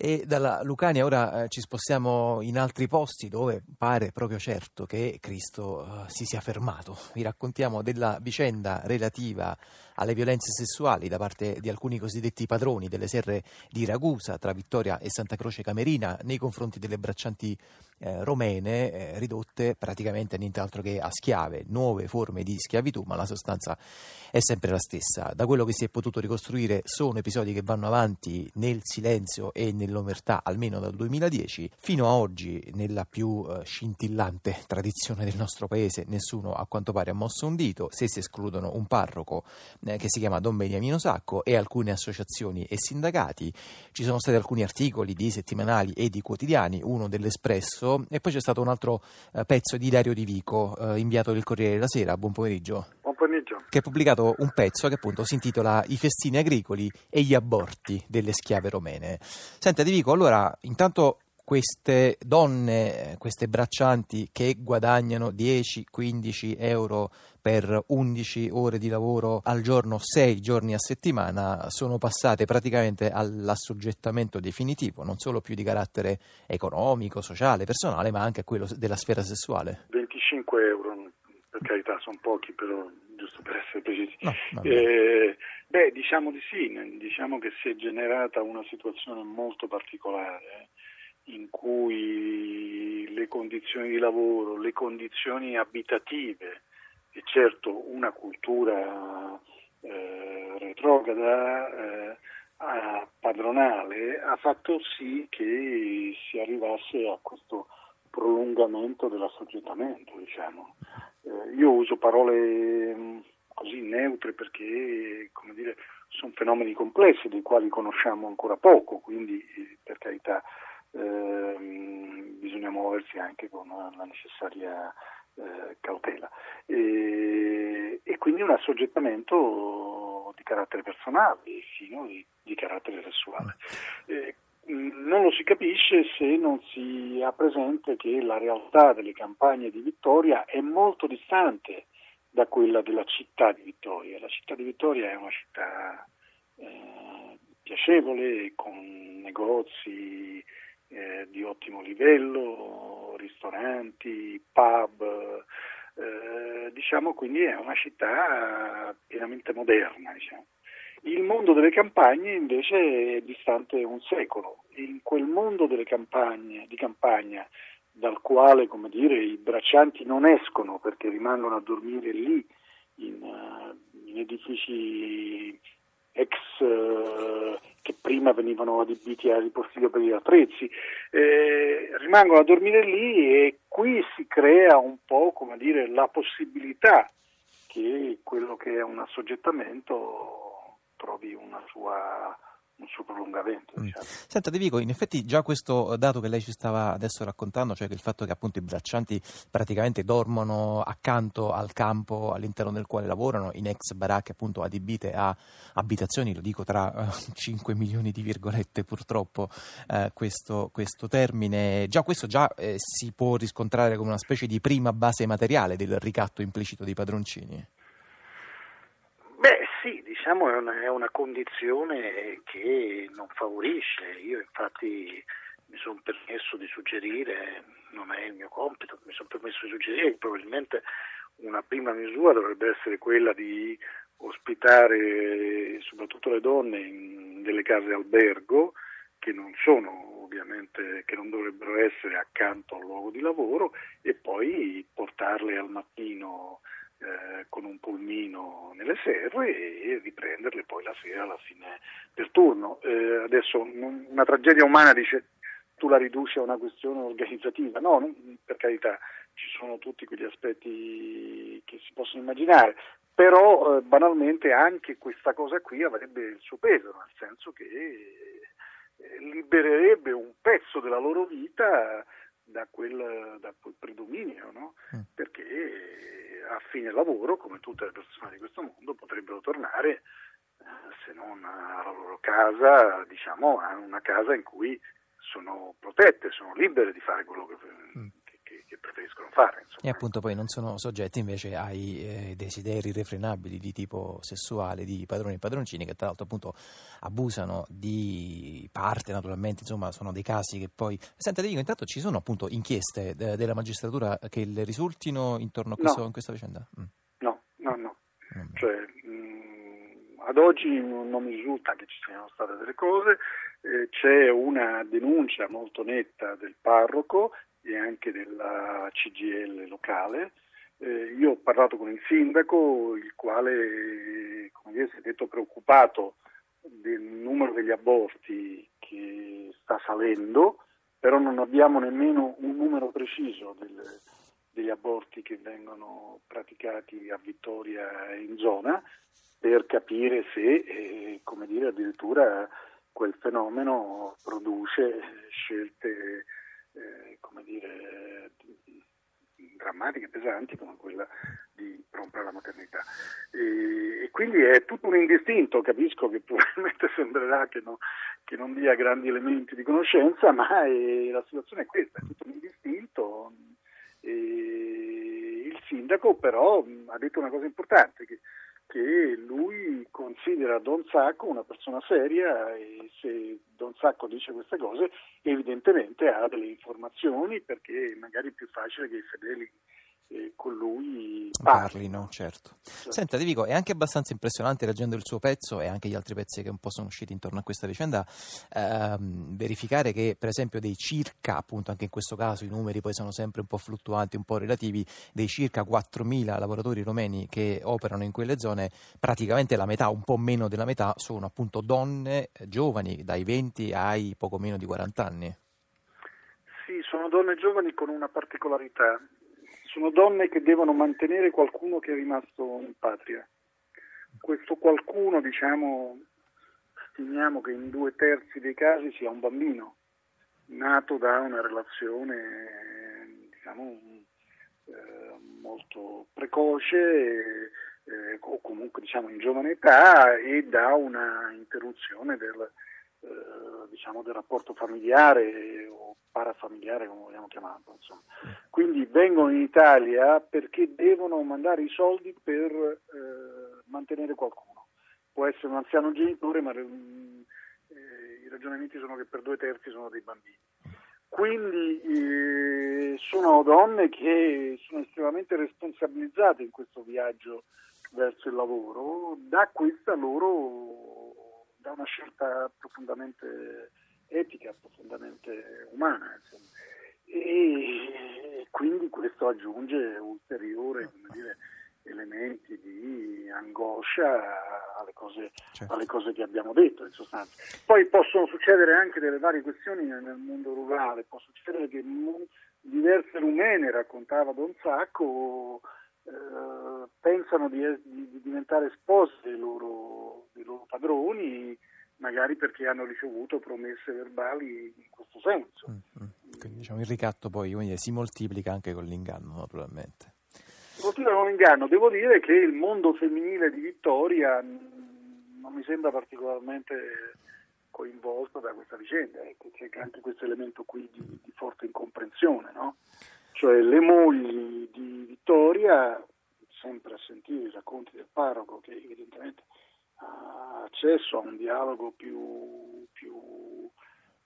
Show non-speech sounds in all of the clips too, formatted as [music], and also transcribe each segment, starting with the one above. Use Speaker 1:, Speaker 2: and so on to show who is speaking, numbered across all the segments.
Speaker 1: E dalla Lucania ora eh, ci spostiamo in altri posti dove pare proprio certo che Cristo eh, si sia fermato. Vi raccontiamo della vicenda relativa alle violenze sessuali da parte di alcuni cosiddetti padroni delle serre di Ragusa tra Vittoria e Santa Croce Camerina nei confronti delle braccianti eh, romene eh, ridotte praticamente a nient'altro che a schiave, nuove forme di schiavitù, ma la sostanza è sempre la stessa. Da quello che si è potuto ricostruire sono episodi che vanno avanti nel silenzio e nel nell'omertà almeno dal 2010 fino a oggi nella più eh, scintillante [laughs] tradizione del nostro paese nessuno a quanto pare ha mosso un dito se si escludono un parroco eh, che si chiama Don Beniamino Sacco e alcune associazioni e sindacati. Ci sono stati alcuni articoli di settimanali e di quotidiani uno dell'Espresso e poi c'è stato un altro eh, pezzo di Dario Di Vico eh, inviato del Corriere della Sera. Buon pomeriggio
Speaker 2: pomeriggio.
Speaker 1: Che ha pubblicato un pezzo che appunto si intitola I festini agricoli e gli aborti delle schiave romene. Senta, ti dico, allora, intanto queste donne, queste braccianti che guadagnano 10-15 euro per 11 ore di lavoro al giorno, 6 giorni a settimana, sono passate praticamente all'assoggettamento definitivo, non solo più di carattere economico, sociale, personale, ma anche a quello della sfera sessuale.
Speaker 2: 25 euro, per carità, sono pochi, però per essere precisi. No, eh, beh, diciamo di sì, diciamo che si è generata una situazione molto particolare in cui le condizioni di lavoro, le condizioni abitative e certo una cultura eh, retrograda eh, padronale ha fatto sì che si arrivasse a questo prolungamento dell'assoggettamento, diciamo. Eh, io uso parole mm, così neutre perché come dire, sono fenomeni complessi dei quali conosciamo ancora poco, quindi per carità ehm, bisogna muoversi anche con la necessaria eh, cautela. E, e, quindi un assoggettamento di carattere personale fino di, di carattere sessuale. Eh, non lo si capisce se non si ha presente che la realtà delle campagne di Vittoria è molto distante da quella della città di Vittoria. La città di Vittoria è una città eh, piacevole, con negozi eh, di ottimo livello, ristoranti, pub, eh, diciamo quindi è una città pienamente moderna. Diciamo. Il mondo delle campagne invece è distante un secolo. In quel mondo campagne, di campagna dal quale dire, i braccianti non escono perché rimangono a dormire lì in, uh, in edifici ex uh, che prima venivano adibiti a ripostiglio per gli attrezzi, eh, rimangono a dormire lì e qui si crea un po' dire, la possibilità che quello che è un assoggettamento trovi una sua un suo prolungamento. Mm. Diciamo.
Speaker 1: Senta De Vico, in effetti già questo dato che lei ci stava adesso raccontando, cioè che il fatto che appunto i braccianti praticamente dormono accanto al campo all'interno del quale lavorano, in ex baracche appunto adibite a abitazioni, lo dico tra uh, eh, [laughs] 5 milioni di virgolette purtroppo uh, questo, questo, termine, già questo già eh, si può riscontrare come una specie di prima base materiale del ricatto implicito dei padroncini
Speaker 2: diciamo è una, è una condizione che non favorisce. Io infatti mi sono permesso di suggerire, non è il mio compito, mi sono permesso di suggerire che probabilmente una prima misura dovrebbe essere quella di ospitare soprattutto le donne in delle case albergo che non sono ovviamente che non dovrebbero essere accanto al luogo di lavoro e poi portarle al mattino eh, con un pulmino nelle serre e riprenderle poi la sera alla fine del turno. Eh, adesso una tragedia umana dice tu la riduci a una questione organizzativa, no, non, per carità ci sono tutti quegli aspetti che si possono immaginare, però eh, banalmente anche questa cosa qui avrebbe il suo peso, nel senso che eh, libererebbe un pezzo della loro vita da quel, da quel predominio, no? mm. perché a fine lavoro, come tutte le persone di questo mondo, potrebbero tornare, eh, se non alla loro casa, diciamo a una casa in cui sono protette, sono libere di fare quello che, mm. Preferiscono fare. Insomma.
Speaker 1: E appunto poi non sono soggetti invece ai eh, desideri irrefrenabili di tipo sessuale di padroni e padroncini che tra l'altro appunto abusano di parte naturalmente, insomma sono dei casi che poi... Senta, ti dico, intanto ci sono appunto inchieste de- della magistratura che le risultino intorno a questo,
Speaker 2: no.
Speaker 1: in questa vicenda?
Speaker 2: Mm. No, no, no. Mm. Cioè, mh, ad oggi non mi risulta che ci siano state delle cose, eh, c'è una denuncia molto netta del parroco e anche della CGL locale. Eh, io ho parlato con il sindaco, il quale dire, si è detto preoccupato del numero degli aborti che sta salendo, però non abbiamo nemmeno un numero preciso del, degli aborti che vengono praticati a Vittoria in zona per capire se, eh, dire, addirittura quel fenomeno produce scelte eh, come dire, drammatiche, pesanti come quella di rompere la maternità. E, e, quindi è tutto un indistinto, capisco che probabilmente [laughs] sembrerà che, no, che non dia grandi elementi di conoscenza, ma è, la situazione è questa, è tutto un indistinto. E il sindaco però ha detto una cosa importante, che che lui considera Don Sacco una persona seria e se Don Sacco dice queste cose evidentemente ha delle informazioni perché magari è più facile che i fedeli eh, con lui
Speaker 1: parlino. certo. certo. Senta, ti dico, è anche abbastanza impressionante leggendo il suo pezzo e anche gli altri pezzi che un po' sono usciti intorno a questa vicenda, ehm, verificare che per esempio dei circa, appunto anche in questo caso i numeri poi sono sempre un po' fluttuanti, un po' relativi, dei circa 4.000 lavoratori romeni che operano in quelle zone, praticamente la metà, un po' meno della metà, sono appunto donne giovani, dai 20 ai poco meno di 40 anni.
Speaker 2: Sì, sono donne giovani con una particolarità sono donne che devono mantenere qualcuno che è rimasto in patria. Questo qualcuno, diciamo, stimiamo che in due terzi dei casi sia un bambino, nato da una relazione, diciamo, eh, molto precoce eh, o comunque diciamo in giovane età e da una interruzione del, eh, diciamo, del rapporto familiare o parafamiliare come vogliamo chiamarlo. Insomma. Quindi vengono in Italia perché devono mandare i soldi per eh, mantenere qualcuno. Può essere un anziano genitore, ma mm, eh, i ragionamenti sono che per due terzi sono dei bambini. Quindi eh, sono donne che sono estremamente responsabilizzate in questo viaggio verso il lavoro, da questa loro da una scelta profondamente etica, profondamente umana. Insomma. E quindi questo aggiunge ulteriori dire, elementi di angoscia alle cose, certo. alle cose, che abbiamo detto in sostanza. Poi possono succedere anche delle varie questioni nel mondo rurale, può succedere che diverse rumene, raccontava Don Sacco, eh, pensano di, di, di, diventare spose dei loro, dei loro padroni magari perché hanno ricevuto promesse verbali in questo senso.
Speaker 1: Mm-hmm. Quindi diciamo, il ricatto poi dire, si moltiplica anche con l'inganno, naturalmente.
Speaker 2: Si moltiplica con l'inganno. Devo dire che il mondo femminile di Vittoria non mi sembra particolarmente coinvolto da questa vicenda, ecco, c'è anche questo elemento qui di, di forte incomprensione, no? Cioè le mogli di Vittoria, sempre a sentire i racconti del parroco, che evidentemente accesso a un dialogo più, più,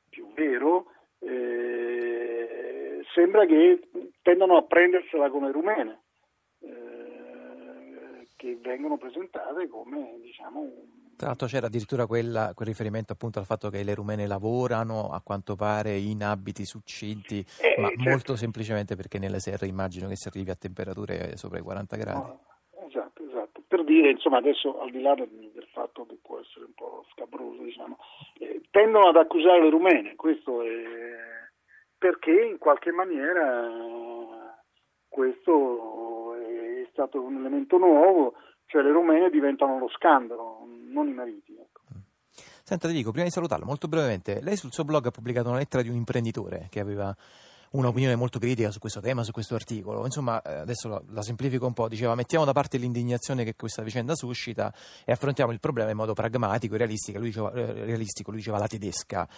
Speaker 2: più vero, eh, sembra che tendano a prendersela come rumene, eh, che vengono presentate come diciamo,
Speaker 1: tra l'altro c'era addirittura quella, quel riferimento appunto al fatto che le rumene lavorano a quanto pare in abiti succinti, eh, ma certo. molto semplicemente perché nelle serre immagino che si arrivi a temperature sopra i 40 gradi. No,
Speaker 2: esatto, esatto. Per dire, insomma, adesso al di là del, del fatto che può essere un po' scabroso, diciamo, eh, tendono ad accusare le rumene, questo è perché in qualche maniera questo è stato un elemento nuovo, cioè le rumene diventano lo scandalo, non i mariti. Ecco.
Speaker 1: Senta, ti dico, prima di salutarla, molto brevemente, lei sul suo blog ha pubblicato una lettera di un imprenditore che aveva un'opinione molto critica su questo tema, su questo articolo. Insomma, eh, adesso la, la, semplifico un po', diceva mettiamo da parte l'indignazione che questa vicenda suscita e affrontiamo il problema in modo pragmatico realistico, lui diceva, eh, realistico, lui diceva la tedesca.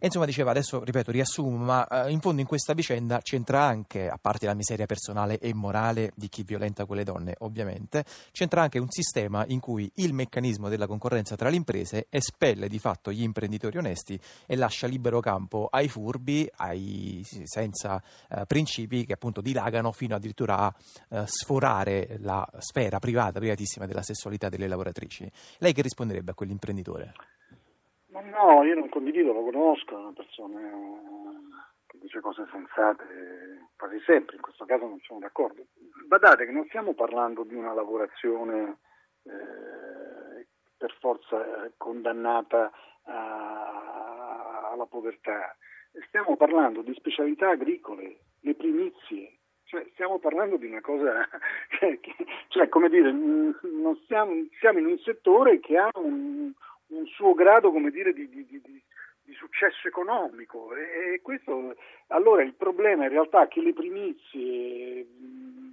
Speaker 1: E insomma diceva, adesso ripeto, riassumo, ma eh, in fondo in questa vicenda c'entra anche, a parte la miseria personale e morale di chi violenta quelle donne, ovviamente, c'entra anche un sistema in cui il meccanismo della concorrenza tra le imprese espelle di fatto gli imprenditori onesti e lascia libero campo ai furbi, ai senza eh, principi che appunto dilagano fino addirittura a eh, sforare la sfera privata, privatissima della sessualità delle lavoratrici. Lei che risponderebbe a quell'imprenditore?
Speaker 2: No, io non condivido, lo conosco, è una persona che dice cose sensate quasi sempre, in questo caso non sono d'accordo. Badate che non stiamo parlando di una lavorazione eh, per forza condannata a, alla povertà, stiamo parlando di specialità agricole, le primizie, cioè, stiamo parlando di una cosa, [laughs] cioè, come dire, stiamo, siamo in un settore che ha un, un suo grado come dire, di, di, di, di, successo economico e, questo allora il problema in realtà è che le primizie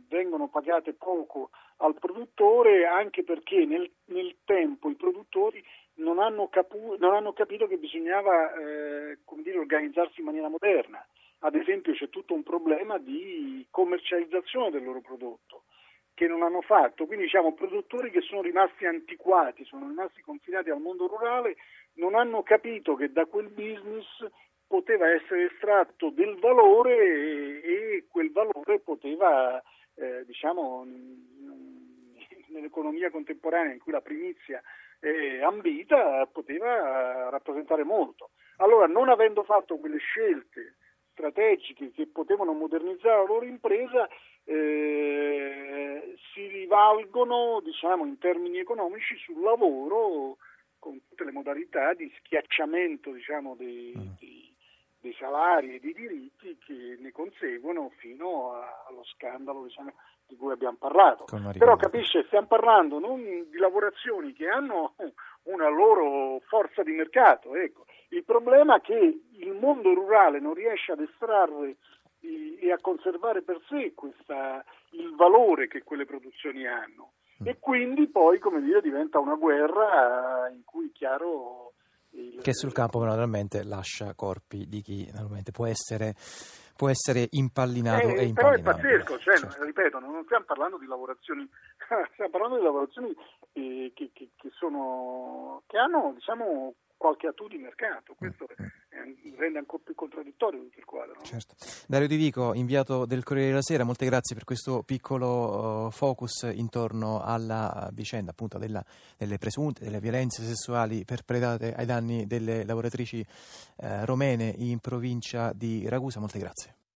Speaker 2: vengono pagate poco al produttore anche perché nel, nel tempo i produttori non hanno, capu, non hanno capito che bisognava eh, dire, organizzarsi in maniera moderna. Ad esempio c'è tutto un problema di commercializzazione del loro prodotto che non hanno fatto, quindi diciamo produttori che sono rimasti antiquati, sono rimasti confinati al mondo rurale, non hanno capito che da quel business poteva essere estratto del valore e, e quel valore poteva, eh, diciamo, nell'economia contemporanea in cui la primizia è ambita, poteva rappresentare molto. Allora, non avendo fatto quelle scelte strategiche che potevano modernizzare la loro impresa, eh, si rivalgono diciamo, in termini economici sul lavoro con tutte le modalità di schiacciamento diciamo, dei, mm. dei, dei, salari e dei diritti che ne conseguono fino a, allo scandalo diciamo, di cui abbiamo parlato. Però capisce, stiamo parlando non di lavorazioni che hanno una loro forza di mercato. Ecco. Il problema è che il mondo rurale non riesce ad estrarre e a conservare per sé questa, il valore che quelle produzioni hanno. Mm. E quindi poi, come dire, diventa una guerra in cui chiaro...
Speaker 1: Il, che sul campo naturalmente lascia corpi di chi naturalmente può essere, può essere impallinato eh, e impallinato.
Speaker 2: Però è pazzesco, cioè, certo. ripeto, non stiamo parlando di lavorazioni, [laughs] stiamo parlando di lavorazioni eh, che, che, che, sono, che hanno diciamo, qualche attu di mercato. Questo mm. Eh, rende ancora più contraddittorio tutto il quadro. No?
Speaker 1: Certo. Dario Di Vico, inviato del Corriere della Sera, molte grazie per questo piccolo uh, focus intorno alla vicenda appunto della, delle presunte delle violenze sessuali perpetrate ai danni delle lavoratrici uh, romene in provincia di Ragusa. Molte grazie.